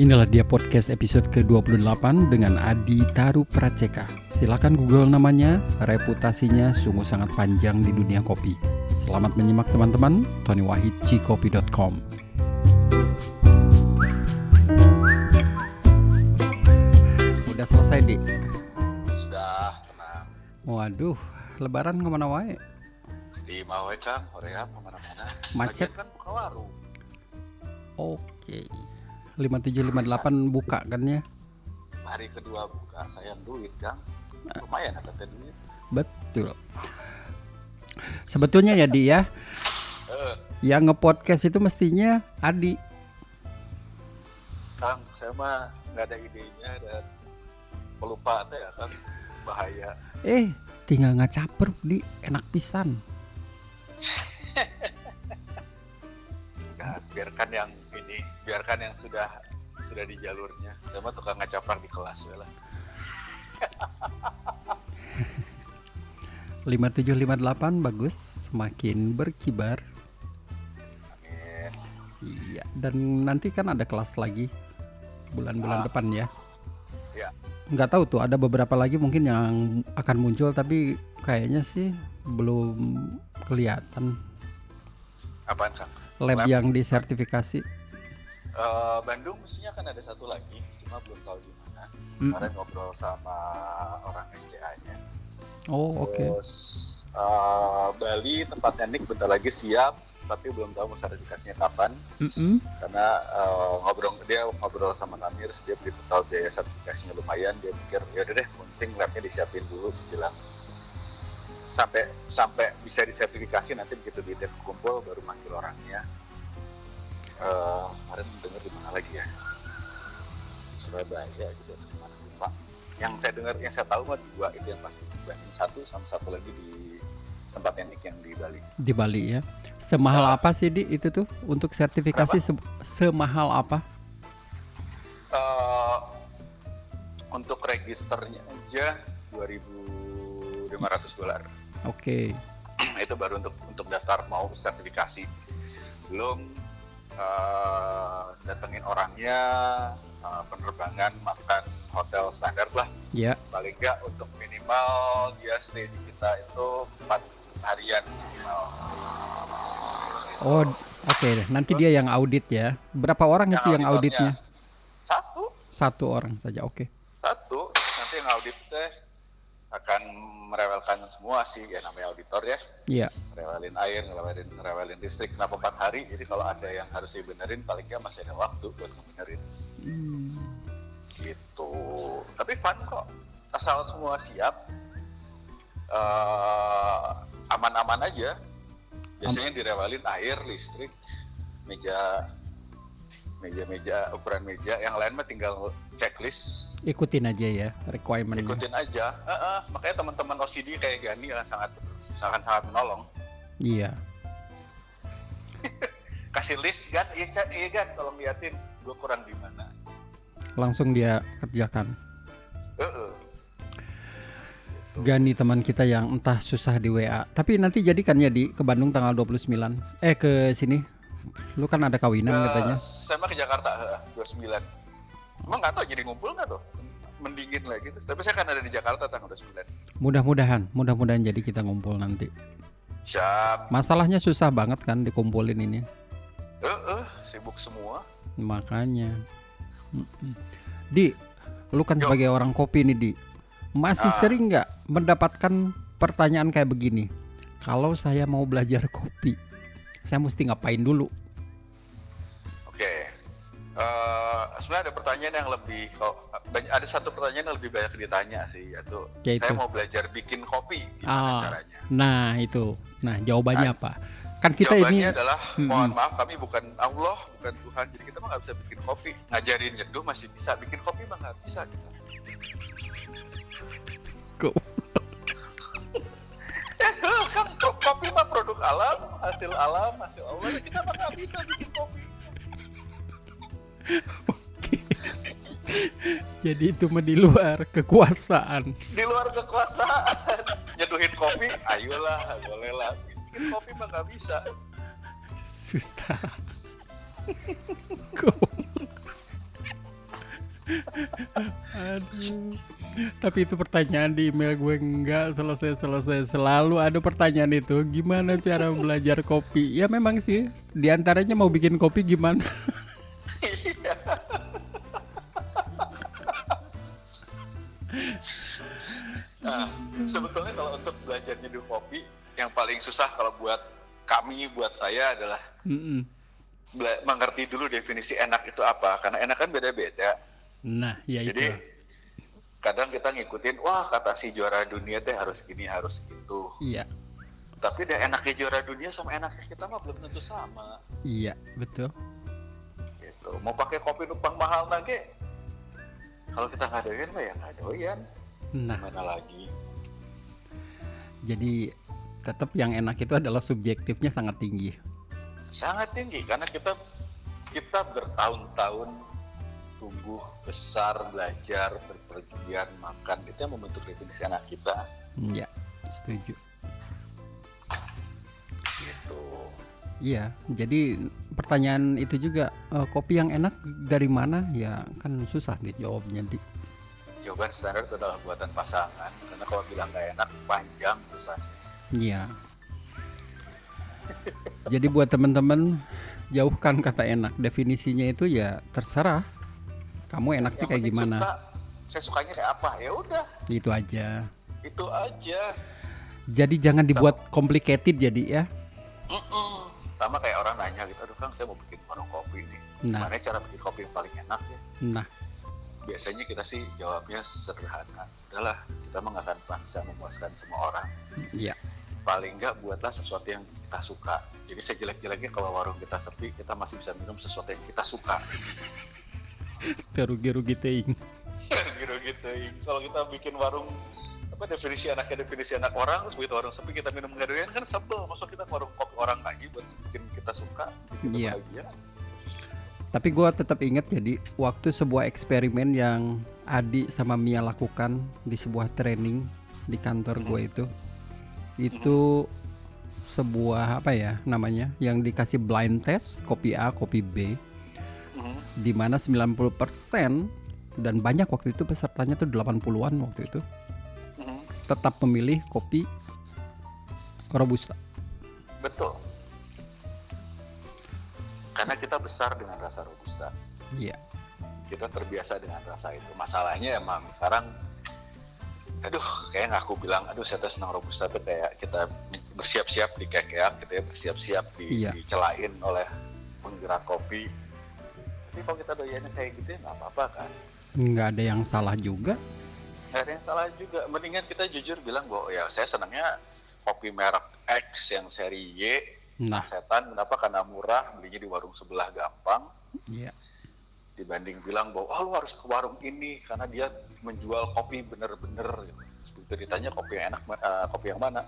Inilah dia podcast episode ke-28 dengan Adi Taru Praceka. Silakan Google namanya, reputasinya sungguh sangat panjang di dunia kopi. Selamat menyimak teman-teman, Tony Wahid Cikopi.com. Udah selesai, Di? Sudah tenang. Waduh, lebaran ke mana wae? Di Mawe Kang, Korea ke mana-mana. Macet. Lagian kan buka warung. Oke. 5758 buka kan ya? Hari kedua buka, sayang duit Kang. Lumayan ada duit. Betul. Sebetulnya ya Di ya, Eh, yang nge-podcast itu mestinya Adi. Kang, saya mah nggak ada idenya dan pelupa teh ya Kang. Bahaya. Eh, tinggal ngacaper di enak pisan. Nah, biarkan yang biarkan yang sudah sudah di jalurnya. Saya mah tukang ngacapar di kelas ya lah. 5758 bagus, makin berkibar. Amin. Iya, dan nanti kan ada kelas lagi bulan-bulan Ah. depan ya. Ya. Nggak tahu tuh ada beberapa lagi mungkin yang akan muncul tapi kayaknya sih belum kelihatan Apaan Kang? lab Lab? yang disertifikasi. Eh, Bandung mestinya kan ada satu lagi, cuma belum tahu di mana. Mm. Kemarin ngobrol sama orang SCA-nya. Oh, oke. Terus eh, Bali tempatnya Nick bentar lagi siap, tapi belum tahu sertifikasinya kapan. Mm-mm. Karena eh, ngobrol dia ngobrol sama kami, terus dia begitu tahu biaya sertifikasinya lumayan, dia mikir ya udah deh, penting labnya disiapin dulu, bilang sampai sampai bisa disertifikasi nanti begitu duitnya kumpul baru manggil orangnya. Eh, kemarin dengar di mana lagi ya? Surabaya gitu atau di mana lupa. Yang saya dengar, yang saya tahu mah dua itu yang pasti Bandung satu sama satu lagi di tempat Nick yang di Bali. Di Bali ya. Semahal Ah. apa sih di itu tuh untuk sertifikasi se- semahal apa? Eh, untuk registernya aja 2.500 dolar. Oke. itu baru untuk untuk daftar mau sertifikasi. Belum eh, datengin orangnya, eh, penerbangan, makan, hotel standar lah. Ya. Paling nggak untuk minimal dia stay di kita itu empat harian minimal. Oh, oke deh. Nanti dia yang audit ya. Berapa orang itu yang auditnya? Satu, Satu orang saja. Oke. satu. Nanti yang audit teh akan merewelkan semua sih ya namanya auditor ya. Iya. rewelin air, ngerewelin, ngerewelin listrik. Kenapa empat hari? Jadi kalau ada yang harus dibenerin, paling nggak masih ada waktu buat ngebenerin. Hmm. Gitu. Tapi fun kok. Asal semua siap, eh, aman-aman aja. Biasanya direwelin air, listrik, meja, meja-meja, ukuran meja. Yang lain mah tinggal checklist, Ikutin aja ya requirement. ikutin aja. Heeh, makanya teman-teman OCD kayak Gani lah sangat sangat sangat menolong. Iya. kasih list kan iya Cak, iya kan kalau ngeliatin gue kurang di mana Langsung dia kerjakan. Heeh. Gani teman kita yang entah susah di WA. Tapi nanti jadikan ya di ke Bandung tanggal 29. Eh ke sini. Lu kan ada kawinan Ke- katanya. saya mah ke Jakarta heeh, 29 emang nggak tahu jadi ngumpul nggak tuh mendingin lah gitu tapi saya kan ada di Jakarta tanggal 29 Mudah-mudahan, mudah-mudahan jadi kita ngumpul nanti. siap Masalahnya susah banget kan dikumpulin ini. Heeh, sibuk semua Makanya. Di, lu kan Yo. sebagai orang kopi nih di, masih Ah. sering nggak mendapatkan pertanyaan kayak begini? Kalau saya mau belajar kopi, saya mesti ngapain dulu? oke Eh, sebenarnya ada pertanyaan yang lebih oh, ada satu pertanyaan yang lebih banyak ditanya sih yaitu Yaitu? saya mau belajar bikin kopi gimana Ah. caranya Nah itu, nah jawabannya apa? Kan kita Jawabannya ini, adalah Mm-mm. mohon maaf kami bukan Allah, bukan Tuhan. Jadi kita mah nggak bisa bikin kopi. Ngajarin nyeduh masih bisa, bikin kopi mah nggak bisa kita. Kok- alam, hasil alam, hasil Allah. Kita mah nggak bisa bikin kopi. jadi itu mah di luar kekuasaan. Di luar kekuasaan. Nyeduhin kopi, ayolah, bolehlah. Bikin kopi mah nggak bisa. Susah. Aduh. Tapi itu pertanyaan di email gue nggak selesai-selesai. Selalu ada pertanyaan itu. Gimana cara belajar kopi? Ya memang sih. Di antaranya mau bikin kopi gimana? Iya. nah, sebetulnya kalau untuk belajar nyeduh kopi, yang paling susah kalau buat kami, buat saya adalah Mm-mm. bela- mengerti dulu definisi enak itu apa. Karena enak kan beda-beda. Nah, ya itu. Jadi kadang kita ngikutin, wah kata si juara dunia teh harus gini, harus gitu. Iya, Tapi deh enaknya juara dunia sama enaknya kita mah belum tentu sama. iya betul. Gitu. Mau pakai kopi numpang mahal lagi, kalau kita nggak doyan mah ya nggak doyan. Nah, Mana lagi? jadi tetap yang enak itu adalah subjektifnya sangat tinggi. Sangat tinggi karena kita kita bertahun-tahun tumbuh besar belajar berpergian makan itu yang membentuk definisi anak kita Iya, setuju. gitu Iya, jadi pertanyaan itu juga eh, kopi yang enak dari mana? Ya kan susah dijawabnya di. jawaban standar itu adalah buatan pasangan karena kalau bilang nggak enak panjang urusannya Iya. Jadi buat teman-teman jauhkan kata enak. Definisinya itu ya terserah. Kamu enaknya kayak gimana? suka, saya sukanya kayak apa? Ya udah. Itu aja. itu aja. Jadi jangan dibuat complicated jadi ya. Mm-mm. sama kayak orang nanya gitu aduh kang saya mau bikin warung kopi nih Nah, gimana cara bikin kopi yang paling enak ya? Nah, biasanya kita sih jawabnya sederhana. Udahlah kita mah nggak akan bisa memuaskan semua orang. Iya. paling nggak buatlah sesuatu yang kita suka. Jadi sejelek-jeleknya kalau warung kita sepi kita masih bisa minum sesuatu yang kita suka Kerugi-rugi teing. gitu gitu kalau kita bikin warung apa definisi anaknya definisi anak orang terus begitu warung sepi kita minum nggak doyan kan sebel. Masuk kita ke warung kopi orang lagi buat bikin kita suka bikin kita Iya. bahagia? Tapi gue tetap ingat jadi waktu sebuah eksperimen yang Adi sama Mia lakukan di sebuah training di kantor gue itu, itu sebuah apa ya namanya yang dikasih blind test kopi A, kopi B, Mhm. di mana 90% dan banyak waktu itu pesertanya tuh 80-an waktu itu Mhm. tetap memilih kopi robusta. betul karena kita besar dengan rasa robusta Iya. kita terbiasa dengan rasa itu masalahnya emang sekarang aduh kayak nggak aku bilang aduh saya tuh senang robusta tuh kayak kita bersiap-siap di kekeak gitu ya bersiap-siap di, Iya. dicelain oleh penggerak kopi tapi kalau kita doyannya kayak gitu ya nggak apa-apa kan? Nggak ada yang salah juga. nggak ada yang salah juga. Mendingan kita jujur bilang bahwa ya saya senangnya kopi merek X yang seri Y Nah, setan kenapa? Karena murah belinya di warung sebelah gampang. Iya. dibanding bilang bahwa oh lu harus ke warung ini karena dia menjual kopi bener-bener. Begitu ditanya kopi yang enak eh, kopi yang mana?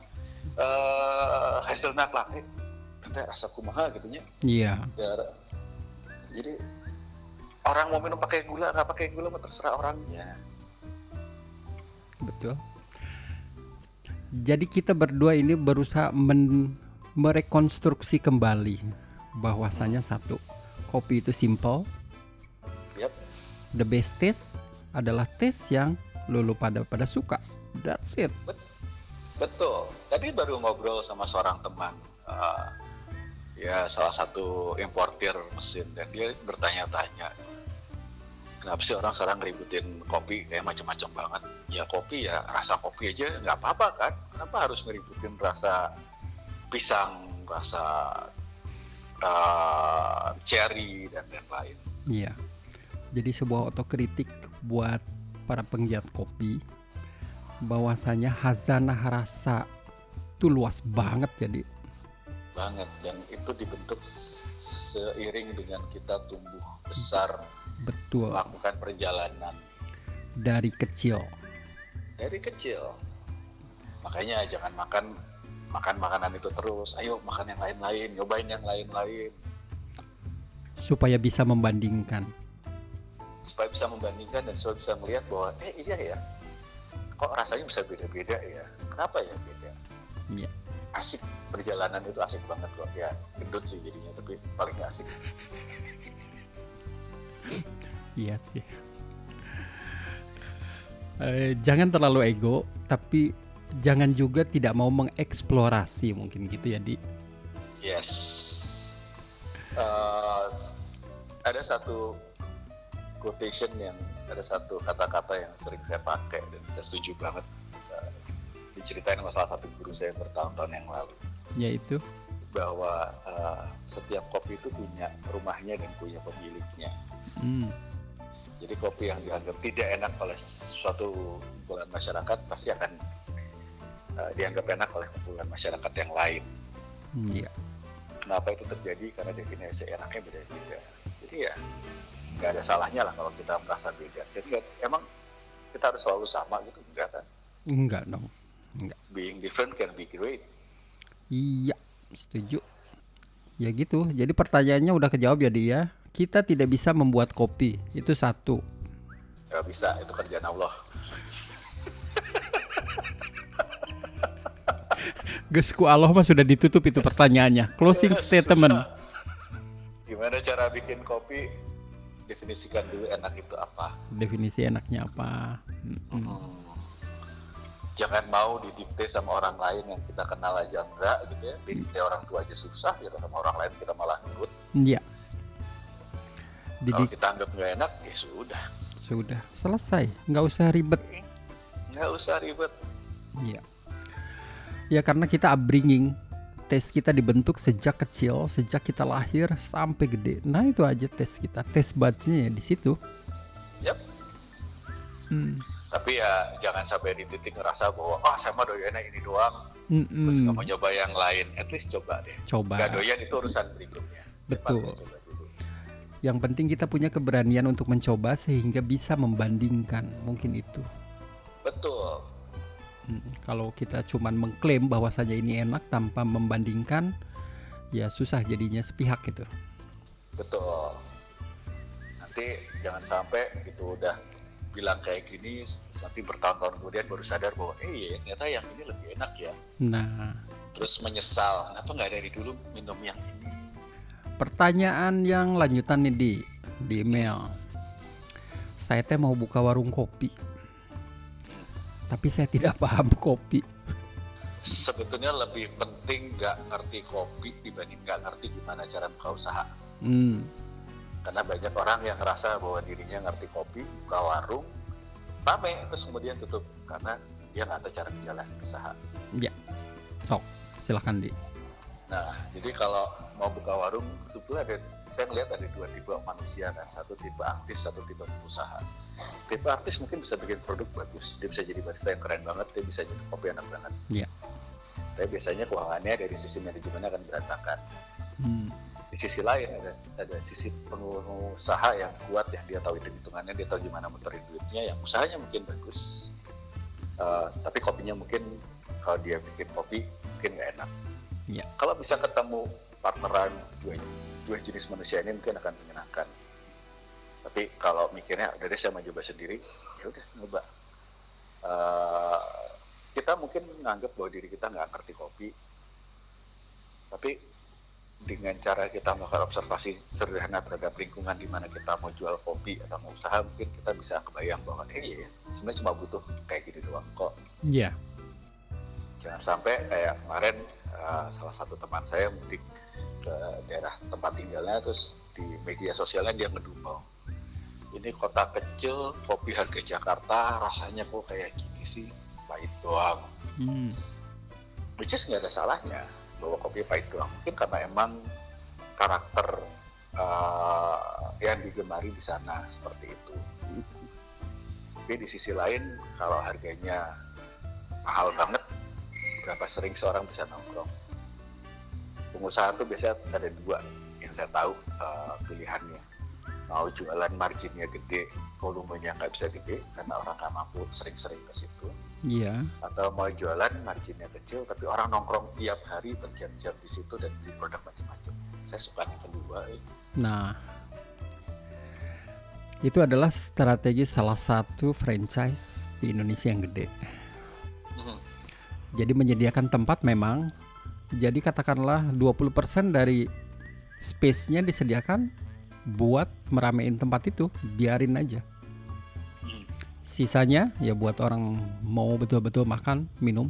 Eh hasilnya eh ternyata rasa kumaha gitu nya Iya. Ya, jadi orang mau minum pakai gula nggak pakai gula mah terserah orangnya Betul. Jadi kita berdua ini berusaha men- merekonstruksi kembali bahwasanya satu, kopi itu simple, Yap. the best taste adalah taste yang lulu pada pada suka. That's it. Betul. Tadi baru ngobrol sama seorang teman, eh, ya salah satu importir mesin dan dia bertanya-tanya, kenapa sih orang sekarang ngeributin kopi kayak macam-macam banget? Ya kopi ya rasa kopi aja nggak apa-apa kan? Kenapa harus ngeributin rasa pisang, rasa eh, cherry dan lain-lain? Iya. Jadi sebuah otokritik buat para penggiat kopi bahwasanya hazanah rasa itu luas banget jadi Banget dan itu dibentuk seiring dengan kita tumbuh besar betul melakukan perjalanan dari kecil. dari kecil. Makanya jangan makan makan makanan itu terus. Ayo makan yang lain-lain, nyobain yang lain-lain supaya bisa membandingkan. supaya bisa membandingkan dan supaya bisa melihat bahwa eh iya ya. Kok rasanya bisa beda-beda ya? Kenapa ya beda? Iya. Asik perjalanan itu asik banget kok ya. Gendut sih jadinya tapi paling asik. Iya sih. Eh, jangan terlalu ego, tapi jangan juga tidak mau mengeksplorasi mungkin gitu ya di. Yes. Uh, ada satu quotation yang ada satu kata-kata yang sering saya pakai dan saya setuju banget diceritain sama salah satu guru saya bertahun-tahun yang lalu. Yaitu bahwa uh, setiap kopi itu punya rumahnya dan punya pemiliknya. hmm, Jadi kopi yang dianggap tidak enak oleh suatu kumpulan masyarakat pasti akan uh, dianggap enak oleh kumpulan masyarakat yang lain. iya. Kenapa itu terjadi? Karena definisi enaknya beda-beda. Jadi ya nggak ada salahnya lah kalau kita merasa beda. Jadi emang kita harus selalu sama gitu enggak kan? Enggak dong. Being different can be great. Iya, setuju. Ya gitu. Jadi pertanyaannya udah kejawab ya dia. Kita tidak bisa membuat kopi. Itu satu. Nggak bisa, itu kerjaan Allah. Gesku Allah mah sudah ditutup itu pertanyaannya. Closing Susah. statement. Gimana cara bikin kopi? Definisikan dulu enak itu apa. Definisi enaknya apa? Mm-mm. Hmm. Jangan mau didikte sama orang lain yang kita kenal aja enggak gitu ya. Didikte orang tua aja susah gitu sama orang lain kita malah nurut. Iya. Kalau Jadi kita anggap nggak enak, ya sudah. sudah selesai. Nggak usah ribet. Nggak usah ribet. Iya. Ya karena kita upbringing, tes kita dibentuk sejak kecil, sejak kita lahir sampai gede. Nah itu aja tes kita, tes budsnya ya di situ. Yap. Hmm. Tapi ya jangan sampai di titik ngerasa bahwa ah saya mah doyannya ini doang, terus Mm-mm. nggak mau nyoba yang lain. At least coba deh. Coba. Nggak doyan itu urusan berikutnya. Betul. Cepatnya coba dulu. Yang penting kita punya keberanian untuk mencoba sehingga bisa membandingkan. Mungkin itu. Betul. Mm, Kalau kita cuman mengklaim bahwasanya ini enak tanpa membandingkan, ya susah jadinya sepihak gitu. Betul. Nanti jangan sampai gitu udah bilang kayak gini, nanti bertahun-tahun kemudian baru sadar bahwa eh iya, ternyata yang ini lebih enak ya. Nah, Terus menyesal, kenapa nggak dari dulu minum yang ini? pertanyaan yang lanjutan nih di di email. Saya teh mau buka warung kopi. Tapi saya tidak paham kopi. Sebetulnya lebih penting nggak ngerti kopi dibanding nggak ngerti gimana cara buka usaha. Hmm, Karena banyak orang yang ngerasa bahwa dirinya ngerti kopi, buka warung, rame, terus kemudian tutup karena dia nggak tahu cara menjalani usaha. sok, silahkan di. Nah, jadi kalau mau buka warung, sebetulnya ada, saya melihat ada dua tipe manusia kan, satu tipe artis, satu tipe pengusaha. Tipe artis mungkin bisa bikin produk bagus, dia bisa jadi barista yang keren banget, dia bisa jadi kopi enak banget. Iya. Tapi biasanya keuangannya dari sisi manajemennya akan berantakan. Hmm, Di sisi lain ada ada sisi pengusaha yang kuat, yang dia tahu hitung hitungannya, dia tahu gimana muterin duitnya, yang usahanya mungkin bagus, Eh, tapi kopinya mungkin kalau dia bikin kopi mungkin nggak enak. Iya. Kalau bisa ketemu partneran dua, dua jenis manusia ini mungkin akan menyenangkan. Tapi kalau mikirnya udah deh saya mau coba sendiri, ya udah nyoba. Eh, kita mungkin menganggap bahwa diri kita nggak ngerti kopi, tapi dengan cara kita melakukan observasi sederhana terhadap lingkungan di mana kita mau jual kopi atau mau usaha, mungkin kita bisa kebayang bahwa eh, iya, ya, sebenarnya cuma butuh kayak gini doang kok. iya. Jangan sampai kayak kemarin eh, salah satu teman saya mudik ke daerah tempat tinggalnya, terus di media sosialnya dia ngedumel. Ini kota kecil, kopi harga Jakarta, rasanya kok kayak gini sih, pahit doang. Hmm, which is nggak ada salahnya bahwa kopi pahit doang mungkin karena emang karakter uh, yang digemari di sana seperti itu. Tapi di sisi lain kalau harganya mahal banget berapa sering seorang bisa nongkrong? Pengusaha tuh biasanya ada dua yang saya tahu uh, pilihannya. Mau jualan marginnya gede volumenya nggak bisa gede karena orang nggak mampu sering-sering ke situ iya. atau mau jualan marginnya kecil tapi orang nongkrong tiap hari berjam-jam di situ dan beli produk macam-macam saya suka yang kedua eh. Nah, itu adalah strategi salah satu franchise di Indonesia yang gede. Mhm. Jadi menyediakan tempat memang. Jadi katakanlah 20% dari space-nya disediakan buat meramein tempat itu, biarin aja. Sisanya ya buat orang mau betul-betul makan, minum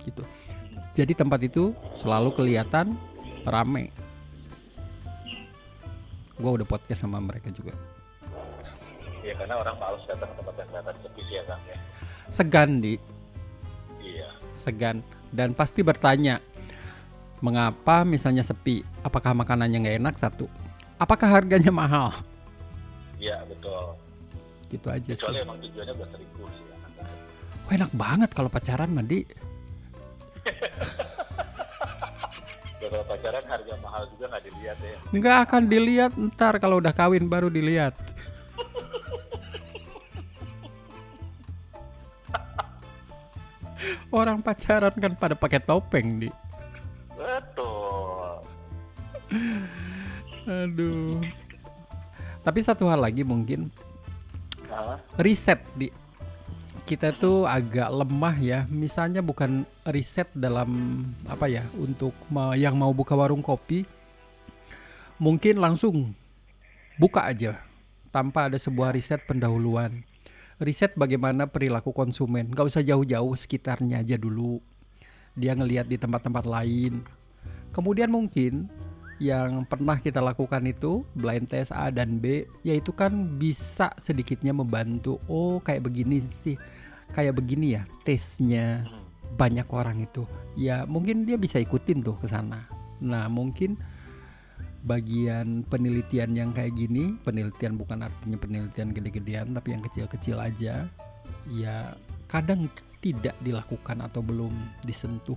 gitu. Jadi tempat itu selalu kelihatan rame. Gue udah podcast sama mereka juga. ya karena orang males datang ke tempat yang kelihatan sepi sih ya kang ya Segan di, iya segan dan pasti bertanya mengapa misalnya sepi? Apakah makanannya nggak enak satu? Apakah harganya mahal? iya betul Gitu aja sih. kecuali emang tujuannya buat selingkuh sih ya. Wah, enak banget kalau pacaran mandi. Kalau pacaran harga mahal juga nggak dilihat ya Nggak akan dilihat ntar kalau udah kawin baru dilihat. Orang pacaran kan pada pakai topeng di. betul Aduh. Tapi satu hal lagi mungkin? Riset di kita tuh agak lemah ya. Misalnya bukan riset dalam apa ya untuk yang mau buka warung kopi, mungkin langsung buka aja tanpa ada sebuah riset pendahuluan. Riset bagaimana perilaku konsumen, nggak usah jauh-jauh sekitarnya aja dulu. Dia ngelihat di tempat-tempat lain. Kemudian mungkin yang pernah kita lakukan itu blind test A dan B yaitu kan bisa sedikitnya membantu oh kayak begini sih kayak begini ya tesnya banyak orang itu. Ya mungkin dia bisa ikutin tuh ke sana. Nah mungkin bagian penelitian yang kayak gini penelitian bukan artinya penelitian gede-gedean tapi yang kecil-kecil aja ya kadang tidak dilakukan atau belum disentuh.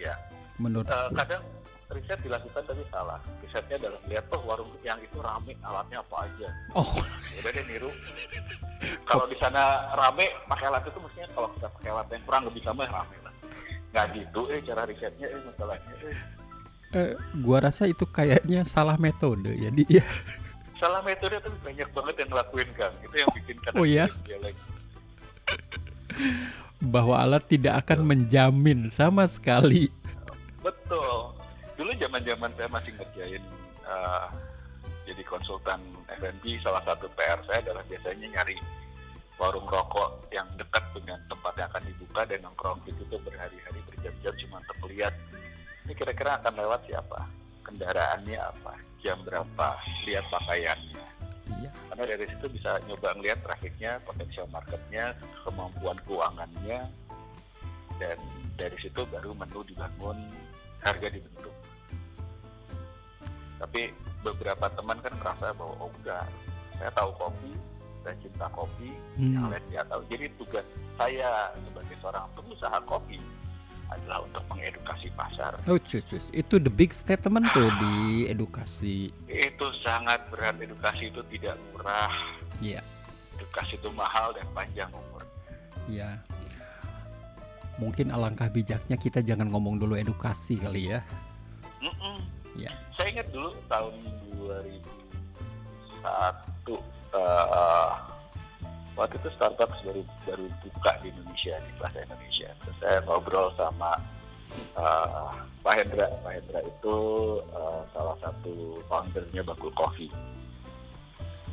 Ya. Menurut Eh, kadang riset dilakukan tapi salah. Risetnya adalah lihat tuh warung yang itu rame alatnya apa aja. Oh. Udah deh niru. Kalau di sana rame pakai alat itu mestinya kalau kita pakai alat yang kurang lebih sama rame lah. Nggak gitu eh cara risetnya eh masalahnya eh. Eh, gua rasa itu kayaknya salah metode jadi ya. Salah metode tuh banyak banget yang ngelakuin kan itu yang bikin kadang Oh, iya? dia lagi. Bahwa alat tidak akan menjamin sama sekali. Betul dulu zaman zaman saya masih ngerjain eh, jadi konsultan F&B salah satu PR saya adalah biasanya nyari warung rokok yang dekat dengan tempat yang akan dibuka dan nongkrong di situ berhari-hari berjam-jam cuma untuk melihat ini kira-kira akan lewat siapa kendaraannya apa jam berapa lihat pakaiannya iya karena dari situ bisa nyoba ngeliat trafiknya, potensial marketnya, kemampuan keuangannya, dan dari situ baru menu dibangun, harga dibentuk. Tapi beberapa teman kan merasa bahwa oh enggak, saya tahu kopi, saya cinta kopi, yang Hmm. lain tidak tahu. Jadi tugas saya sebagai seorang pengusaha kopi adalah untuk mengedukasi pasar. Oh, cus, cus. itu the big statement tuh di edukasi. Itu sangat berat, edukasi itu tidak murah, Iya, edukasi itu mahal dan panjang umur. iya. Mungkin alangkah bijaknya kita jangan ngomong dulu edukasi kali ya. Mm-mm. Ya. Saya ingat dulu tahun 2001 eh, waktu itu Starbucks baru baru buka di Indonesia di Plaza Indonesia. Terus saya ngobrol sama eh, Pak Hendra. Pak Hendra itu eh, salah satu foundernya Bakul Coffee.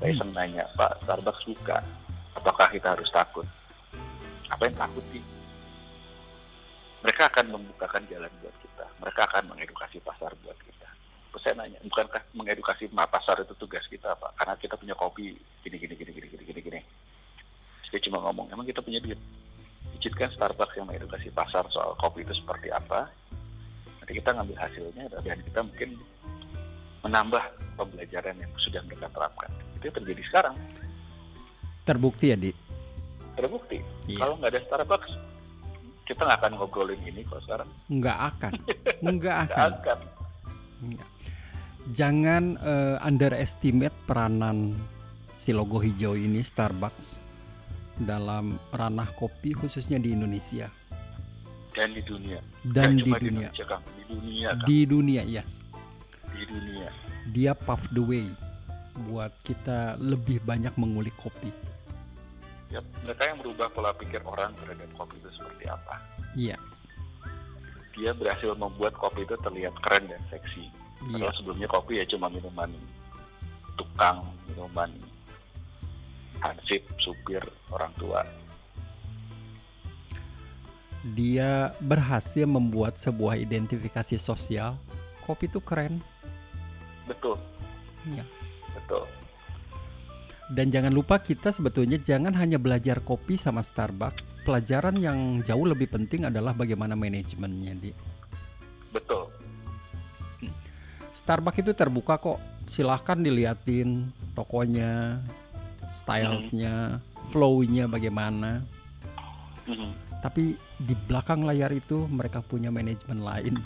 Saya iseng nanya, Pak Starbucks buka, apakah kita harus takut? Apa yang takut sih? Mereka akan membukakan jalan buat kita. Mereka akan mengedukasi pasar buat kita. Saya nanya, bukankah mengedukasi pasar itu tugas kita, Pak? Karena kita punya kopi gini gini gini gini gini gini gini. Dia cuma ngomong, emang kita punya duit. Izinkan Starbucks yang mengedukasi pasar soal kopi itu seperti apa. Nanti kita ngambil hasilnya dan kita mungkin menambah pembelajaran yang sudah mereka terapkan. Itu yang terjadi sekarang. Terbukti ya, Di? Terbukti. Iya. Kalau nggak ada Starbucks, kita nggak akan ngobrolin ini kok sekarang. Nggak akan. Nggak Nggak akan. akan. Nggak. Jangan eh, underestimate peranan si logo hijau ini Starbucks dalam ranah kopi khususnya di Indonesia Dan di dunia. dan di dunia. Indonesia, Kang. Di dunia, Kang. Di dunia ya. Di dunia. Dia pave the way buat kita lebih banyak mengulik kopi. Ya, mereka yang merubah pola pikir orang terhadap kopi itu seperti apa. Iya, Dia berhasil membuat kopi itu terlihat keren dan seksi. Padahal sebelumnya kopi ya cuma minuman tukang, minuman hansip supir orang tua. Dia berhasil membuat sebuah identifikasi sosial. Kopi itu keren. Betul. Iya. betul. Dan jangan lupa kita sebetulnya jangan hanya belajar kopi sama Starbucks. Pelajaran yang jauh lebih penting adalah bagaimana manajemennya di betul Starbucks itu terbuka kok. Silahkan diliatin tokonya stylesnya flow-nya bagaimana. Mhm. tapi di belakang layar itu mereka punya manajemen lain.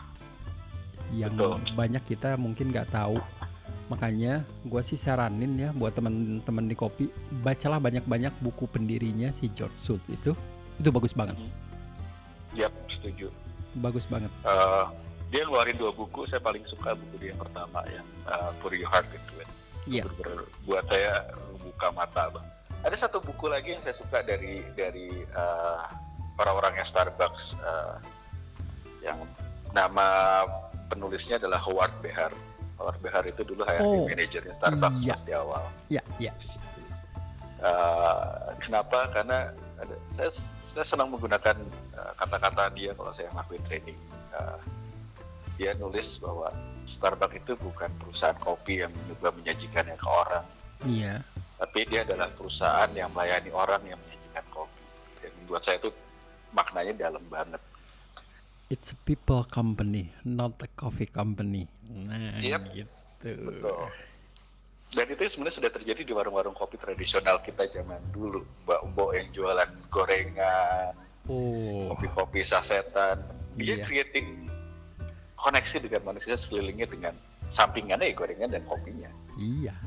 Yang Betul. banyak kita mungkin nggak tahu. Makanya gue sih saranin ya buat teman-teman di kopi bacalah banyak-banyak buku pendirinya si George Sult itu. Itu bagus banget. Yap, setuju. Bagus banget. Eh, dia ngeluarin dua buku saya paling suka buku dia yang pertama yang uh, Pour Your Heart Into It Iya. Bener-bener buat saya buka mata bang ada satu buku lagi yang saya suka dari dari uh, orang-orangnya Starbucks uh, yang nama penulisnya adalah Howard Behar Howard Behar itu dulu HRD Oh, manajernya Starbucks iya. pas di awal ya ya Uh, kenapa? Karena ada, saya saya senang menggunakan uh, kata-kata dia kalau saya ngelakuin training. Uh, dia nulis bahwa Starbucks itu bukan perusahaan kopi yang juga menyajikannya ke orang, iya tapi dia adalah perusahaan yang melayani orang yang menyajikan kopi. Dan buat saya itu maknanya dalam banget. it's a people company not a coffee company nah Yep. gitu Betul. Dan itu sebenarnya sudah terjadi di warung-warung kopi tradisional kita zaman dulu. Mbak-mbak yang jualan gorengan, oh kopi-kopi sasetan dia Iya. creating koneksi dengan manusia sekelilingnya dengan sampingannya ya gorengan dan kopinya. Iya.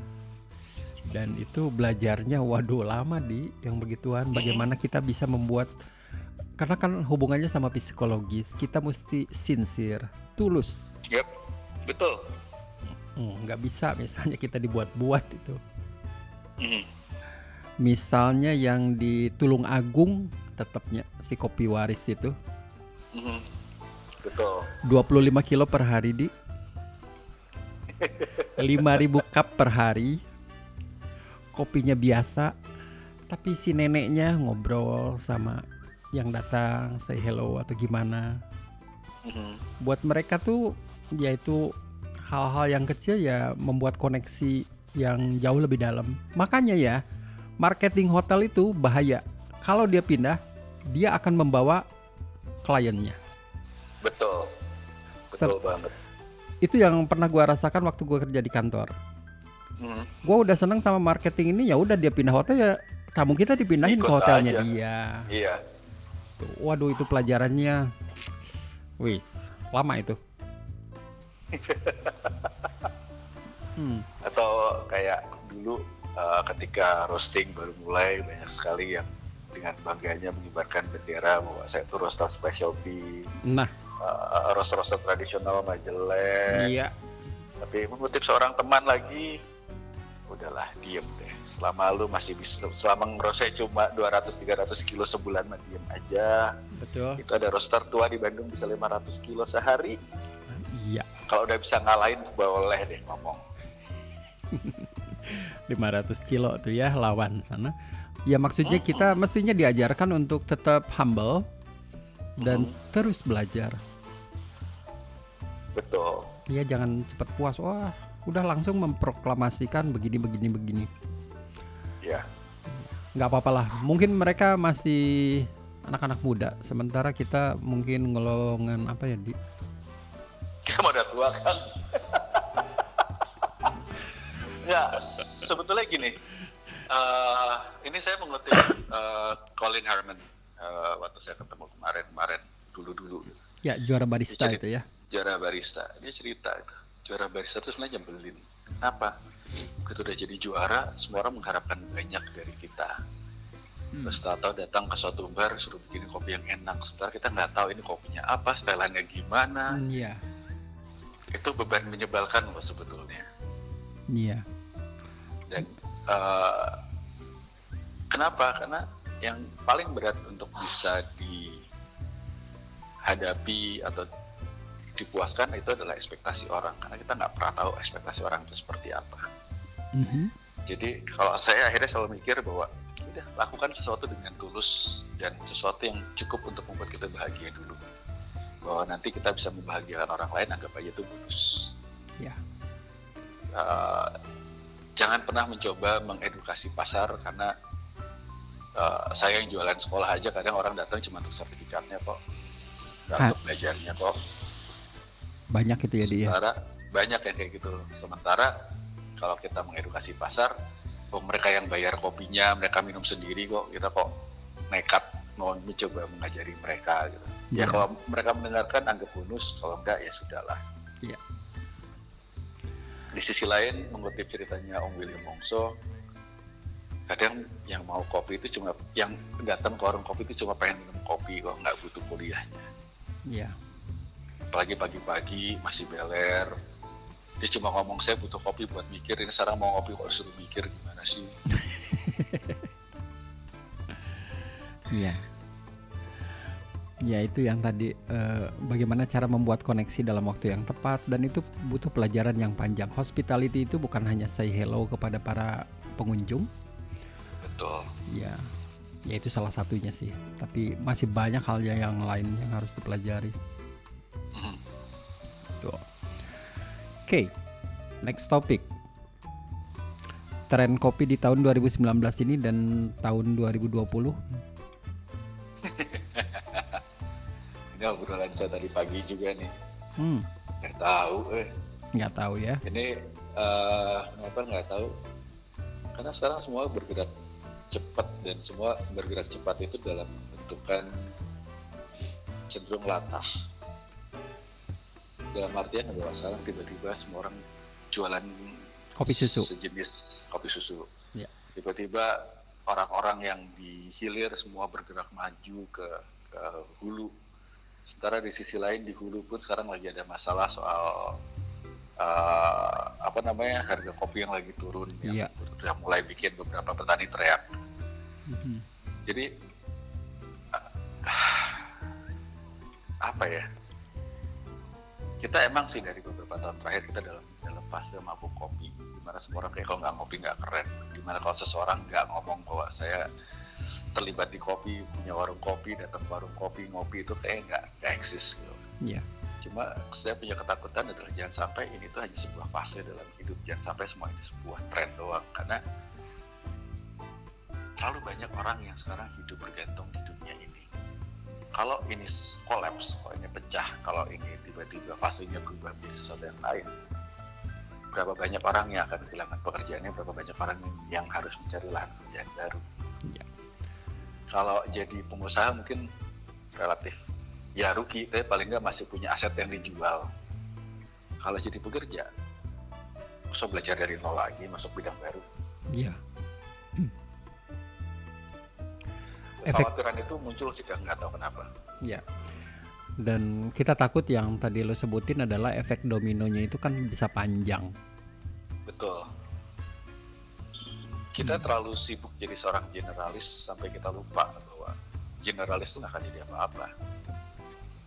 Dan itu belajarnya waduh lama di yang begituan. Bagaimana kita bisa membuat karena kan hubungannya sama psikologis kita mesti sincere tulus. Yep betul. Nggak bisa misalnya kita dibuat-buat itu. Mhm. misalnya yang di Tulung Agung tetapnya si kopi waris itu. Mhm. Betul. 25 kilo per hari di. 5000 cup per hari. Kopinya biasa tapi si neneknya ngobrol sama yang datang say hello atau gimana. Mhm. buat mereka tuh yaitu hal-hal yang kecil ya membuat koneksi yang jauh lebih dalam. Makanya ya marketing hotel itu bahaya. Kalau dia pindah dia akan membawa kliennya betul banget. Itu yang pernah gua rasakan waktu gua kerja di kantor. Mhm. gua udah seneng sama marketing ini ya udah dia pindah hotel ya kamu kita dipindahin ke hotelnya aja. dia. Iya. Tuh, waduh itu pelajarannya. Wis lama itu. Hmm, atau kayak dulu uh, ketika roasting baru mulai banyak sekali yang dengan bangganya mengibarkan bendera bahwa saya itu roaster specialty. Nah uh, roaster-roaster tradisional Majelek iya. Tapi mengutip seorang teman lagi udahlah diem deh. Selama lu masih bisa selama ngerosnya cuma 200-300 kilo sebulan mah diem aja. Betul. Itu ada roster tua di Bandung bisa 500 kilo sehari. Iya. Kalau udah bisa ngalahin boleh deh ngomong. 500 kilo tuh ya lawan sana. Ya maksudnya kita mestinya diajarkan untuk tetap humble dan Mhm. terus belajar. Betul. Ya jangan cepat puas. Wah udah langsung memproklamasikan begini begini begini. Ya. Nggak apa-apa lah. Mungkin mereka masih anak-anak muda. Sementara kita mungkin ngelongan apa ya di? Kamu udah tua kan ya sebetulnya gini. Eh, ini saya mengutip eh, Colin Harmon eh, waktu saya ketemu kemarin-kemarin dulu-dulu. Gitu. ya juara barista Jadi- itu ya. juara barista. Dia cerita itu. Juara barista itu sebenarnya nyebelin. Kenapa? Begitu udah jadi juara semua orang mengharapkan banyak dari kita. Hmm. terus tahu-tahu datang ke suatu bar suruh bikin kopi yang enak. Sementara kita nggak tahu ini kopinya apa stylannya gimana. Iya. Itu beban menyebalkan loh sebetulnya. Iya. Dan eh, kenapa? Karena yang paling berat untuk bisa dihadapi atau dipuaskan itu adalah ekspektasi orang karena kita nggak pernah tahu ekspektasi orang itu seperti apa Mhm. Jadi kalau saya akhirnya selalu mikir bahwa udah lakukan sesuatu dengan tulus dan sesuatu yang cukup untuk membuat kita bahagia dulu. Bahwa nanti kita bisa membahagiakan orang lain anggap aja itu bonus. Ya. Uh, jangan pernah mencoba mengedukasi pasar karena uh, saya yang jualan sekolah aja kadang orang datang cuma untuk sertifikatnya kok. Untuk belajarnya kok. Banyak itu ya dia. Sementara banyak yang kayak gitu. Sementara kalau kita mengedukasi pasar, oh mereka yang bayar kopinya, mereka minum sendiri kok, kita kok nekat mau mencoba mengajari mereka gitu. Ya Iya. kalau mereka mendengarkan anggap bonus, kalau enggak ya sudahlah. Iya. Di sisi lain mengutip ceritanya Om William Wongso, kadang yang mau kopi itu cuma yang datang ke warung kopi itu cuma pengen minum kopi kok nggak butuh kuliahnya Iya. apalagi pagi-pagi masih beler dia cuma ngomong saya butuh kopi buat mikir ini sekarang mau ngopi kok suruh mikir gimana sih Iya. Ya itu yang tadi eh, bagaimana cara membuat koneksi dalam waktu yang tepat dan itu butuh pelajaran yang panjang. Hospitality itu bukan hanya say hello kepada para pengunjung, betul ya, ya itu salah satunya sih. Tapi masih banyak hal yang yang lain yang harus dipelajari. Tuh. Oke, next topic. Tren kopi di tahun 2019 ini dan tahun 2020. ini obrolan saya tadi pagi juga nih Hmm, nggak tahu eh nggak tahu ya. ini eh kenapa nggak tahu karena sekarang semua bergerak cepat dan semua bergerak cepat itu dalam bentukan cenderung latah dalam artian adalah sekarang tiba-tiba semua orang jualan Kopi susu. sejenis kopi susu Ya. tiba-tiba orang-orang yang di hilir semua bergerak maju ke, ke hulu sementara di sisi lain di hulu pun sekarang lagi ada masalah soal eh, apa namanya harga kopi yang lagi turun yang Iya. udah mulai bikin beberapa petani teriak Mhm. jadi apa ya kita emang sih dari beberapa tahun terakhir kita dalam dalam fase mabuk kopi di mana semua orang kayak kalau nggak ngopi nggak keren di mana kalau seseorang nggak ngomong bahwa saya terlibat di kopi punya warung kopi datang warung kopi ngopi itu kayak nggak nggak eksis gitu Iya. Cuma saya punya ketakutan adalah jangan sampai ini tuh hanya sebuah fase dalam hidup. Jangan sampai semua ini sebuah tren doang. Karena terlalu banyak orang yang sekarang hidup bergantung di dunia ini. Kalau ini kolaps kalau ini pecah kalau ini tiba-tiba fasenya berubah menjadi sesuatu yang lain berapa banyak orang yang akan kehilangan pekerjaannya berapa banyak orang yang, harus mencari lahan pekerjaan baru. Iya. kalau jadi pengusaha mungkin relatif ya rugi tapi paling nggak masih punya aset yang dijual kalau jadi pekerja masuk belajar dari nol lagi masuk bidang baru Iya. Efek- kekhawatiran itu muncul sih nggak tahu kenapa Iya. Dan kita takut yang tadi lo sebutin adalah efek dominonya itu kan bisa panjang. betul kita Hmm. terlalu sibuk jadi seorang generalis sampai kita lupa bahwa generalis itu nggak akan jadi apa-apa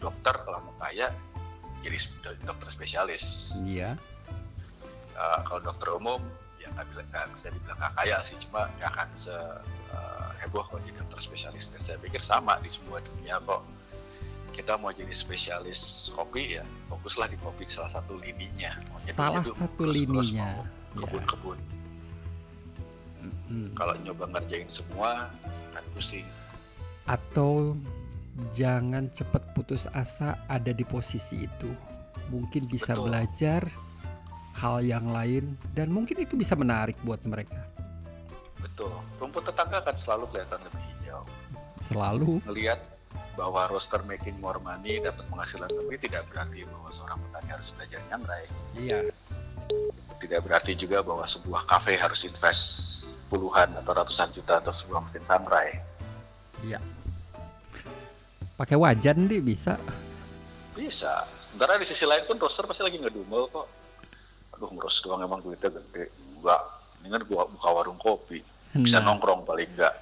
dokter kalau mau kaya jadi dokter spesialis Iya. Uh, kalau dokter umum ya nggak bilang bisa dibilang nggak kaya sih cuma nggak akan se uh, heboh kalau jadi dokter spesialis dan saya pikir sama di semua dunia kok kita mau jadi spesialis kopi ya fokuslah di kopi salah satu lininya Maunya Salah dulu satu terus-terus lininya. mau Ya. kebun-kebun Mm. kalau nyoba ngerjain semua kan pusing Atau jangan cepat putus asa ada di posisi itu. Mungkin bisa Betul. belajar hal yang lain dan mungkin itu bisa menarik buat mereka. betul rumput tetangga akan selalu kelihatan lebih hijau Selalu. melihat bahwa roster making more money dapat penghasilan lebih tidak berarti bahwa seorang petani harus belajar nyangrai Iya. tidak berarti juga bahwa sebuah kafe harus invest puluhan atau ratusan juta atau sebuah mesin sangrai. Iya. Pakai wajan deh bisa. Bisa. Sementara di sisi lain pun roster pasti lagi ngedumel kok. Aduh ngeros doang emang duitnya gede. Enggak. Mendingan gua buka warung kopi. Bisa Nah, nongkrong paling enggak.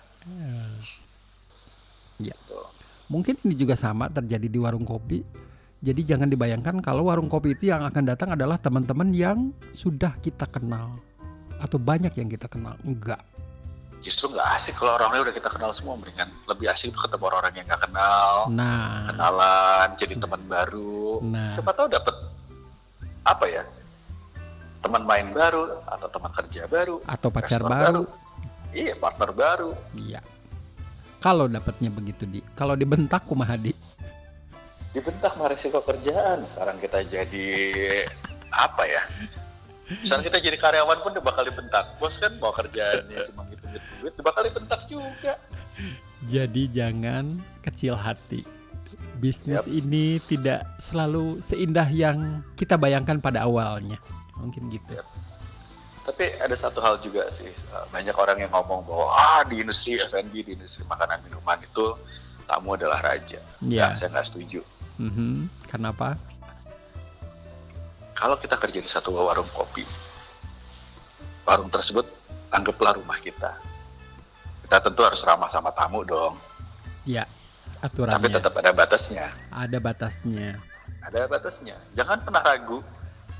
Iya. Tuh. Mungkin ini juga sama terjadi di warung kopi. Jadi jangan dibayangkan kalau warung kopi itu yang akan datang adalah teman-teman yang sudah kita kenal. atau banyak yang kita kenal enggak justru nggak asik kalau orangnya udah kita kenal semua mendingan lebih asik tuh ketemu orang-orang yang nggak kenal nah. kenalan jadi teman baru. Nah. siapa tahu dapet apa ya teman main baru atau teman kerja baru atau pacar restoran baru. iya partner baru. Iya. Kalau dapatnya begitu di kalau dibentak kumaha di? Dibentak mah resiko kerjaan. Sekarang kita jadi apa ya misalnya kita jadi karyawan pun udah bakal dibentak. Bos kan mau kerjaannya cuma duit bakal dibentak juga Jadi jangan kecil hati. Bisnis Yap. ini tidak selalu seindah yang kita bayangkan pada awalnya. Mungkin gitu. Yap. tapi ada satu hal juga sih eh, banyak orang yang ngomong bahwa ah di industri F&B di industri makanan minuman itu tamu adalah raja Iya. Nah, saya nggak setuju Mhm. Kenapa? kalau kita kerja di satu warung kopi warung tersebut anggaplah rumah kita kita tentu harus ramah sama tamu dong Ya, tapi aturannya tetap ada batasnya ada batasnya. ada batasnya. Jangan pernah ragu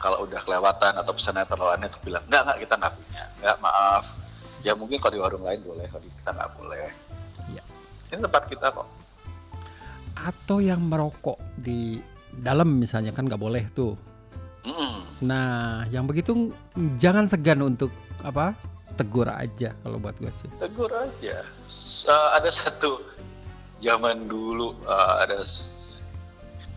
kalau udah kelewatan atau pesannya terlalu aneh untuk bilang enggak enggak kita nggak punya, enggak maaf. Ya mungkin kalau di warung lain boleh, kalau di kita nggak boleh. Iya. Ini tempat kita kok. Atau yang merokok di dalam misalnya kan nggak boleh tuh. Mm-mm. Nah, yang begitu jangan segan untuk apa? Tegur aja kalau buat gue sih. Tegur aja. Eh, ada satu zaman dulu eh, ada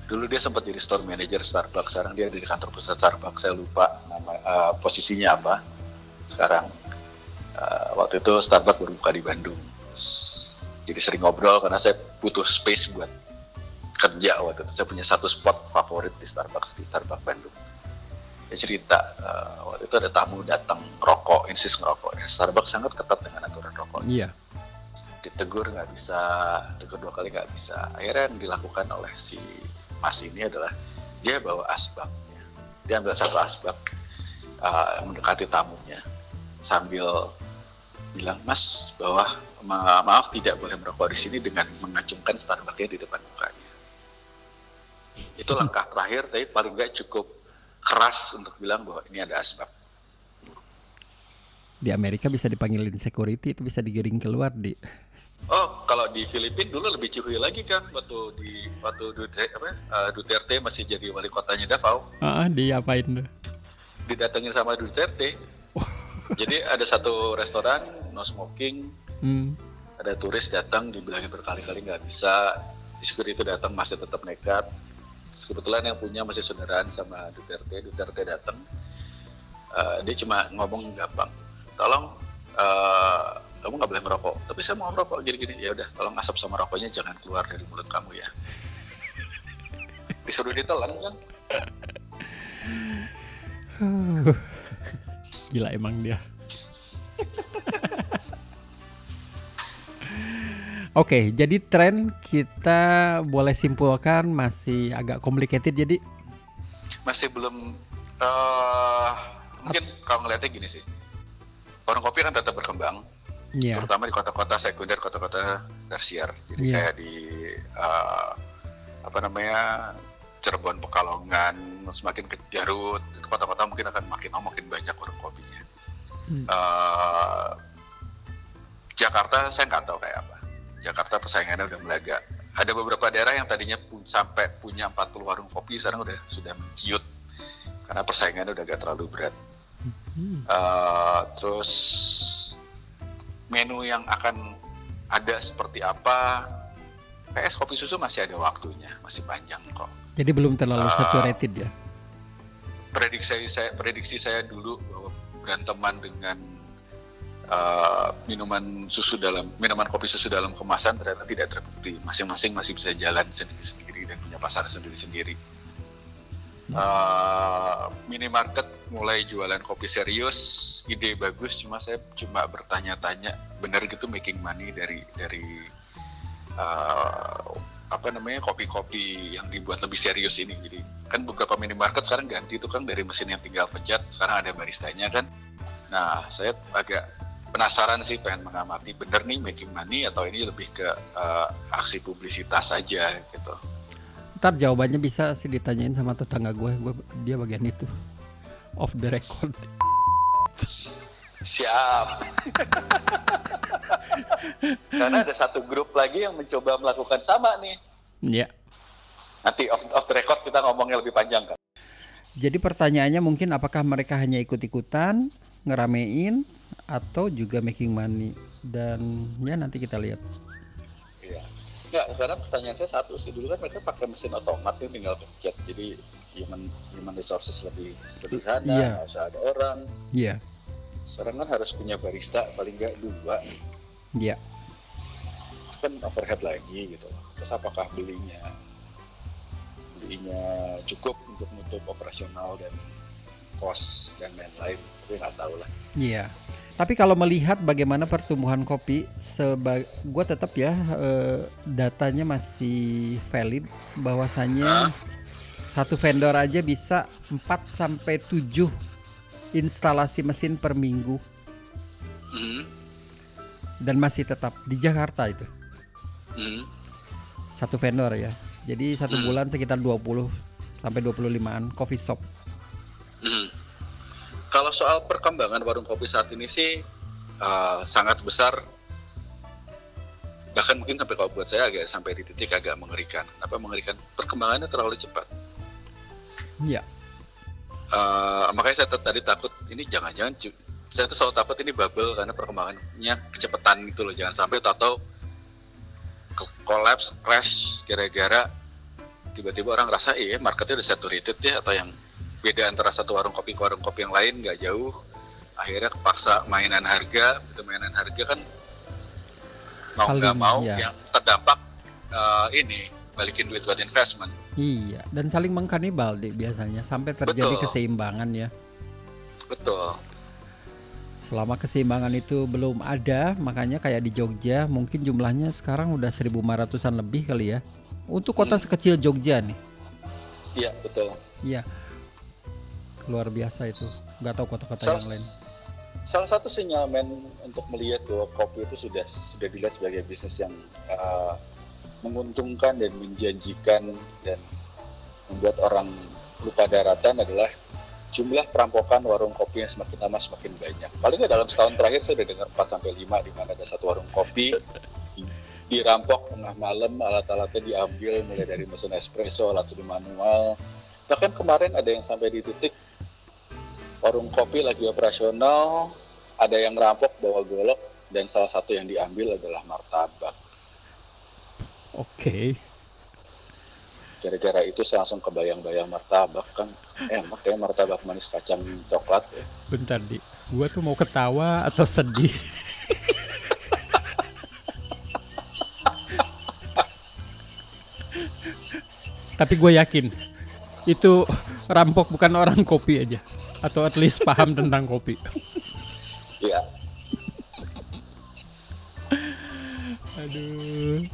dulu dia sempat jadi store manager Starbucks. Sekarang dia ada di kantor pusat Starbucks. Saya lupa nama eh, posisinya apa. Sekarang eh, waktu itu Starbucks baru buka di Bandung. Jadi sering ngobrol karena saya butuh space buat kerja waktu itu. Saya punya satu spot favorit di Starbucks di Starbucks Bandung. Dia cerita eh, waktu itu ada tamu datang rokok, insist ngerokok. Dan Starbucks sangat ketat dengan aturan rokok Iya. ditegur nggak bisa, tegur dua kali nggak bisa. Akhirnya yang dilakukan oleh si Mas ini adalah dia bawa asbaknya. Dia ambil satu asbak uh, mendekati tamunya sambil bilang Mas bahwa ma- maaf tidak boleh merokok di sini dengan mengacungkan Starbucksnya di depan mukanya. Itu langkah terakhir, tapi paling nggak cukup keras untuk bilang bahwa ini ada asbak. Di Amerika bisa dipanggilin security itu bisa digiring keluar di. Oh, kalau di Filipina dulu lebih cuy lagi kan waktu di waktu Duterte, apa, eh, Duterte masih jadi wali kotanya Davao, Ah, diapain tuh? didatengin sama Duterte. jadi ada satu restoran no smoking, Hmm. ada turis datang dibilangin berkali-kali nggak bisa, security itu datang masih tetap nekat. Kebetulan yang punya masih saudaraan sama Duterte, Duterte datang, Eh, dia cuma ngomong gampang, tolong eh, kamu nggak boleh merokok, tapi saya mau merokok gini-gini, ya udah, tolong asap sama rokoknya jangan keluar dari mulut kamu ya. Disuruh ditelan kan? Gila emang dia. Oke, jadi tren kita boleh simpulkan masih agak complicated jadi Masih belum, eh mungkin kalau ngeliatnya gini sih, warung kopi kan tetap berkembang, ya terutama di kota-kota sekunder, kota-kota tersier. Jadi Iya. kayak di eh, apa namanya Cirebon, Pekalongan, semakin ke Garut, kota-kota mungkin akan makin oh, makin banyak warung kopinya. Hmm. Eh, Jakarta saya nggak tahu kayak apa. Jakarta persaingannya udah melaga. Ada beberapa daerah yang tadinya pu- sampai punya 40 warung kopi sekarang udah sudah menciut karena persaingannya udah gak terlalu berat. Hmm. Eh, terus menu yang akan ada seperti apa? PS kopi susu masih ada waktunya, masih panjang kok. jadi belum terlalu Ah. saturated ya. Prediksi saya, prediksi saya dulu bahwa beranteman dengan eh, minuman susu dalam minuman kopi susu dalam kemasan ternyata tidak terbukti. Masing-masing masih bisa jalan sendiri-sendiri dan punya pasar sendiri-sendiri. Eh, minimarket mulai jualan kopi serius, ide bagus. Cuma saya cuma bertanya-tanya, benar gitu making money dari dari eh, apa namanya kopi-kopi yang dibuat lebih serius ini. Jadi kan beberapa minimarket sekarang ganti itu kan dari mesin yang tinggal pencet, sekarang ada baristanya kan. Nah, saya agak penasaran sih pengen mengamati bener nih making money atau ini lebih ke eh, aksi publisitas saja gitu. Ntar jawabannya bisa sih ditanyain sama tetangga gue, gue dia bagian itu off the record. Siap. Karena ada satu grup lagi yang mencoba melakukan sama nih. Iya. Nanti off, off the record kita ngomongnya lebih panjang kan. Jadi pertanyaannya mungkin apakah mereka hanya ikut-ikutan, ngeramein, atau juga making money? Dan ya nanti kita lihat. Iya. Nggak, karena pertanyaan saya satu sih. Dulu kan mereka pakai mesin otomat yang tinggal pencet. Jadi human human resources lebih sederhana, Iya. nggak usah ada orang. Iya. Sekarang kan harus punya barista paling nggak dua. Iya. Itu kan overhead lagi gitu. Terus apakah belinya belinya cukup untuk nutup operasional dan cost dan lain-lain? Tapi nggak tahu lah. Iya. Tapi kalau melihat bagaimana pertumbuhan kopi, seba gue tetap ya eh, datanya masih valid bahwasannya satu vendor aja bisa 4 sampai 7 instalasi mesin per minggu Mhm. dan masih tetap di Jakarta itu. Mhm. Satu vendor ya. Jadi satu Hmm. bulan sekitar 20 sampai 25-an coffee shop. Mhm. Kalau soal perkembangan warung kopi saat ini sih uh, sangat besar. Bahkan mungkin sampai kalau buat saya agak sampai di titik agak mengerikan. Kenapa mengerikan? Perkembangannya terlalu cepat. Iya. Uh, makanya saya tadi takut ini jangan-jangan saya tuh selalu takut ini bubble karena perkembangannya kecepatan gitu loh. Jangan sampai ke- collapse, crash gara-gara tiba-tiba orang rasa iya marketnya udah saturated ya atau yang beda antara satu warung kopi ke warung kopi yang lain nggak jauh akhirnya kepaksa mainan harga itu mainan harga kan mau nggak mau ya. yang terdampak uh, ini balikin duit buat investment Iya, dan saling mengkanibal deh biasanya sampai terjadi Betul. keseimbangan ya. betul Selama keseimbangan itu belum ada, makanya kayak di Jogja mungkin jumlahnya sekarang udah 1500-an lebih kali ya. Untuk kota Hmm. sekecil Jogja nih. iya betul Iya. Luar biasa itu. Nggak tahu kota-kota yang lain. salah satu sinyalmen untuk melihat bahwa kopi itu sudah sudah dilihat sebagai bisnis yang uh, menguntungkan dan menjanjikan dan membuat orang lupa daratan adalah jumlah perampokan warung kopi yang semakin lama semakin banyak. Paling nggak dalam setahun terakhir saya udah dengar 4 sampai 5 di mana ada satu warung kopi di- dirampok tengah malam, alat-alatnya diambil mulai dari mesin espresso, alat seduh manual. Bahkan kemarin ada yang sampai di titik warung kopi lagi operasional, ada yang rampok bawa golok dan salah satu yang diambil adalah martabak. Oke. Gara-gara itu saya langsung kebayang-bayang martabak kan enak ya martabak manis kacang coklat ya. Bentar di. Gua tuh mau ketawa atau sedih. Tapi gue yakin itu rampok bukan orang kopi aja atau at least paham tentang kopi. Iya. Aduh.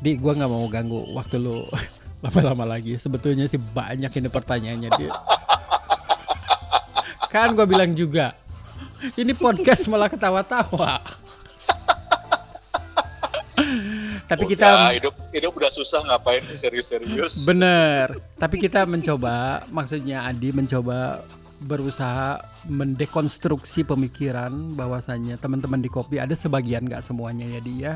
Di, gua nggak mau ganggu waktu lu lama-lama lagi. Sebetulnya sih banyak ini pertanyaannya dia. Kan gua bilang juga, ini podcast malah ketawa-tawa. Tapi Udah, kita hidup hidup udah susah ngapain sih serius-serius. bener. Tapi kita mencoba, maksudnya Adi mencoba berusaha mendekonstruksi pemikiran bahwasannya teman-teman di kopi ada sebagian nggak semuanya ya dia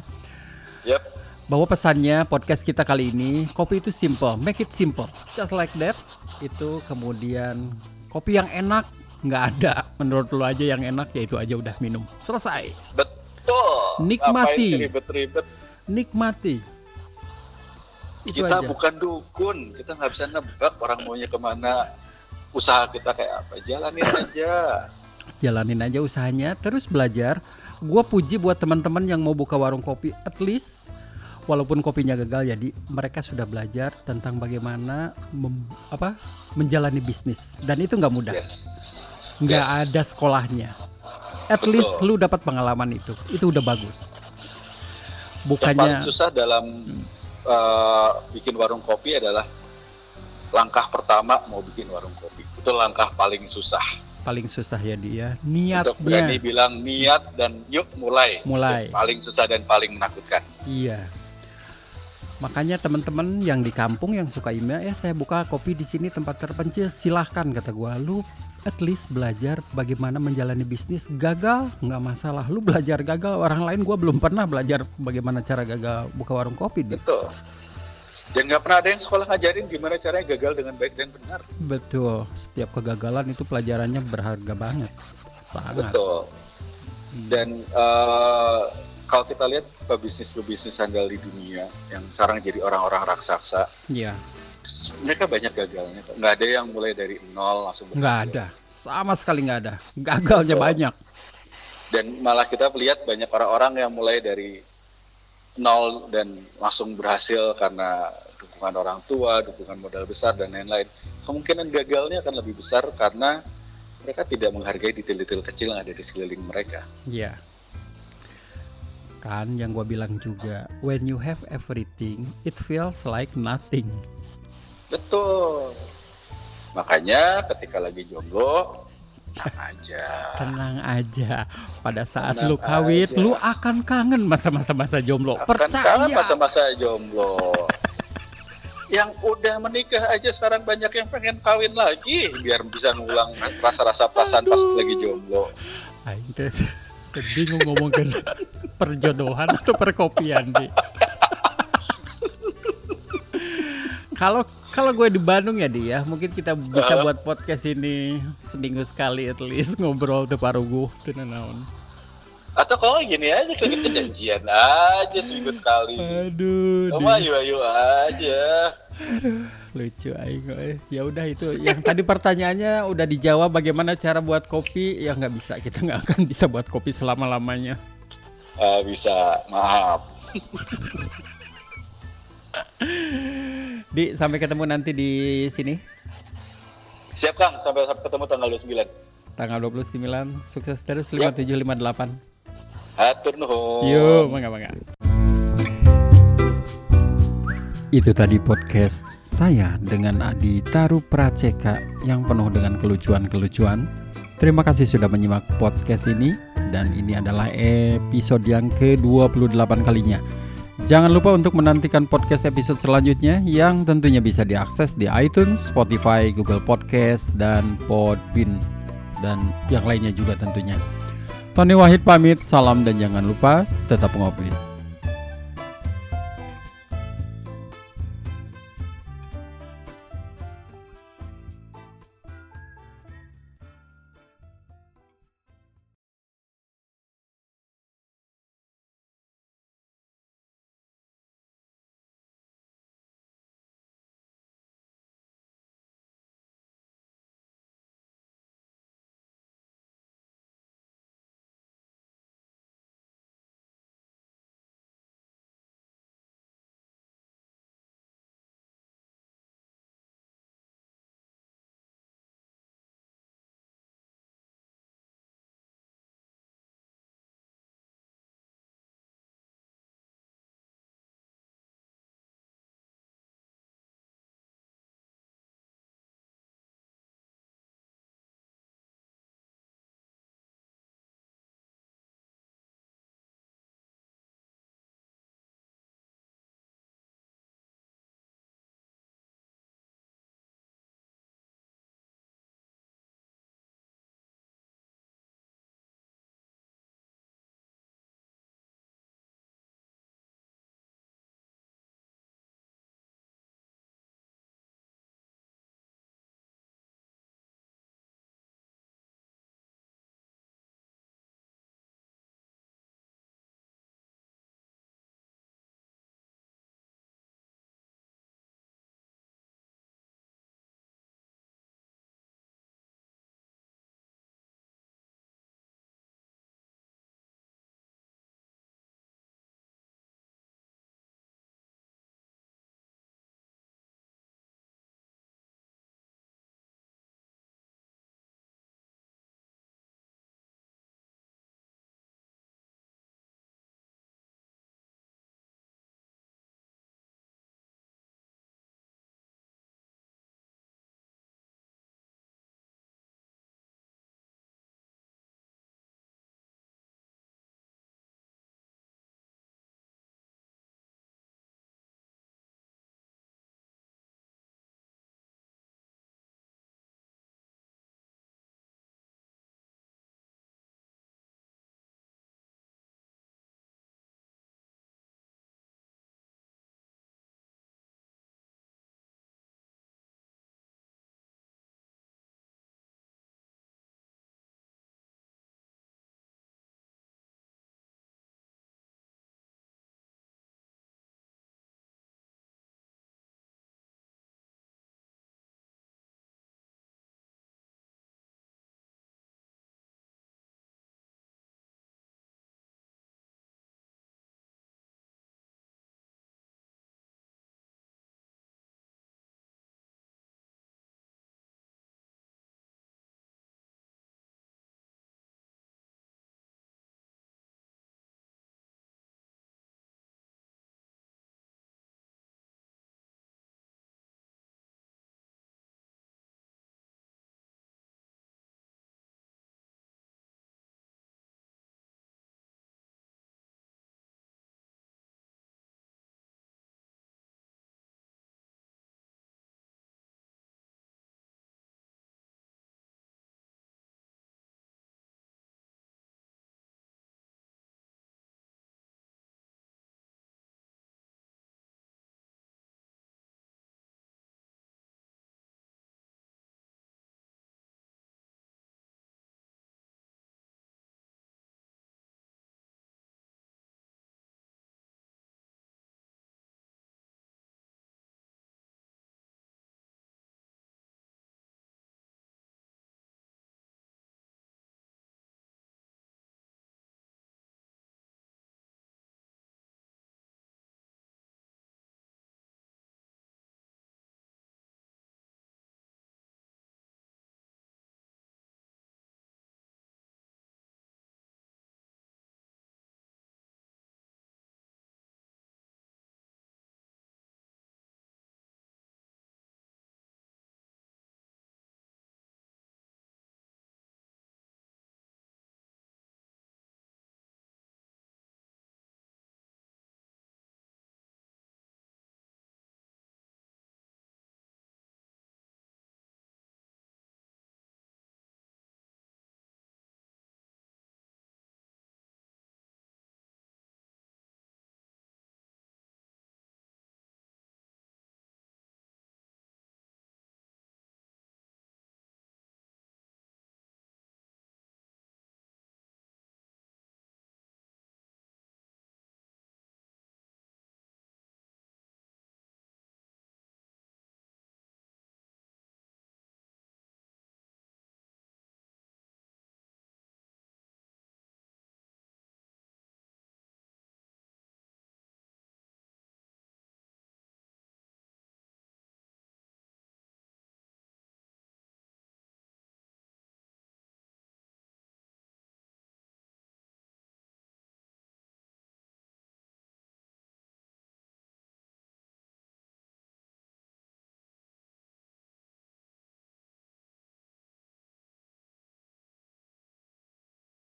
Yap. bahwa pesannya podcast kita kali ini kopi itu simple, make it simple, just like that. Itu kemudian kopi yang enak nggak ada. Menurut lo aja yang enak ya itu aja udah minum. Selesai. Betul. Nikmati. Ribet-ribet? Nikmati. Itu Kita aja. bukan dukun, kita nggak bisa nebak orang maunya ke mana. Usaha kita kayak apa? Jalanin aja. Jalanin aja usahanya, terus belajar. Gua puji buat teman-teman yang mau buka warung kopi, at least walaupun kopinya gagal jadi mereka sudah belajar tentang bagaimana mem- apa menjalani bisnis dan itu nggak mudah. Yes. nggak Yes. ada sekolahnya. At Betul. least lu dapat pengalaman itu. Itu udah bagus. Yang paling Bukannya susah dalam uh, bikin warung kopi adalah langkah pertama mau bikin warung kopi. Itu langkah paling susah. paling susah ya dia Untuk berani niatnya. bilang niat dan yuk mulai. Mulai. Itu paling susah dan paling menakutkan. Iya. Makanya teman-teman yang di kampung yang suka email, eh saya buka kopi di sini tempat terpencil, silahkan kata gua. Lu at least belajar bagaimana menjalani bisnis gagal nggak masalah. Lu belajar gagal orang lain gua belum pernah belajar bagaimana cara gagal buka warung kopi. Dit. Betul. Dan nggak pernah ada yang sekolah ngajarin gimana caranya gagal dengan baik dan benar. Betul. Setiap kegagalan itu pelajarannya berharga banget. Sangat. Betul. Dan uh, kalau kita lihat pebisnis-pebisnis handal di dunia yang sekarang jadi orang-orang raksasa, Iya. Mereka banyak gagalnya. Nggak ada yang mulai dari nol langsung Nggak berhasil. ada. Sama sekali nggak ada. Gagalnya Betul. banyak. Dan malah kita lihat banyak orang-orang yang mulai dari nol dan langsung berhasil karena dukungan orang tua, dukungan modal besar dan lain-lain. Kemungkinan gagalnya akan lebih besar karena mereka tidak menghargai detail-detail kecil yang ada di sekeliling mereka. Iya. Kan yang gua bilang juga, when you have everything, it feels like nothing. Betul. Makanya ketika lagi jomblo, tenang aja. Tenang aja. Pada saat Tenang lu kawin, aja. lu akan kangen masa-masa masa jomblo. Akan Percaya. kangen masa-masa jomblo. Yang udah menikah aja sekarang banyak yang pengen kawin lagi biar bisa ngulang rasa-rasa perasaan pas lagi jomblo. Aing teh teh bingung ngomongin perjodohan atau perkopian di. Kalau kalau gue di Bandung ya di ya, mungkin kita bisa Uh. buat podcast ini seminggu sekali at least ngobrol teu paruguh teu naon. Atau kalau gini aja kita janjian aja seminggu sekali. Aduh, Di. ayo ayo aja. lucu aing eh. Ya udah itu yang tadi pertanyaannya udah dijawab bagaimana cara buat kopi ya nggak bisa kita nggak akan bisa buat kopi selama lamanya. Ah, bisa, maaf. Di sampai ketemu nanti di sini Siap Kang, sampai ketemu tanggal 29. tanggal 29 sukses terus Yap. 5758. Hatur nuhun. Yuk, mangga mangga. Itu tadi podcast saya dengan Adi Taru Praceka yang penuh dengan kelucuan-kelucuan. Terima kasih sudah menyimak podcast ini dan ini adalah episode yang ke-28 kalinya. Jangan lupa untuk menantikan podcast episode selanjutnya yang tentunya bisa diakses di iTunes, Spotify, Google Podcast, dan Podbean dan yang lainnya juga tentunya. Tony Wahid pamit, salam dan jangan lupa tetap ngopi.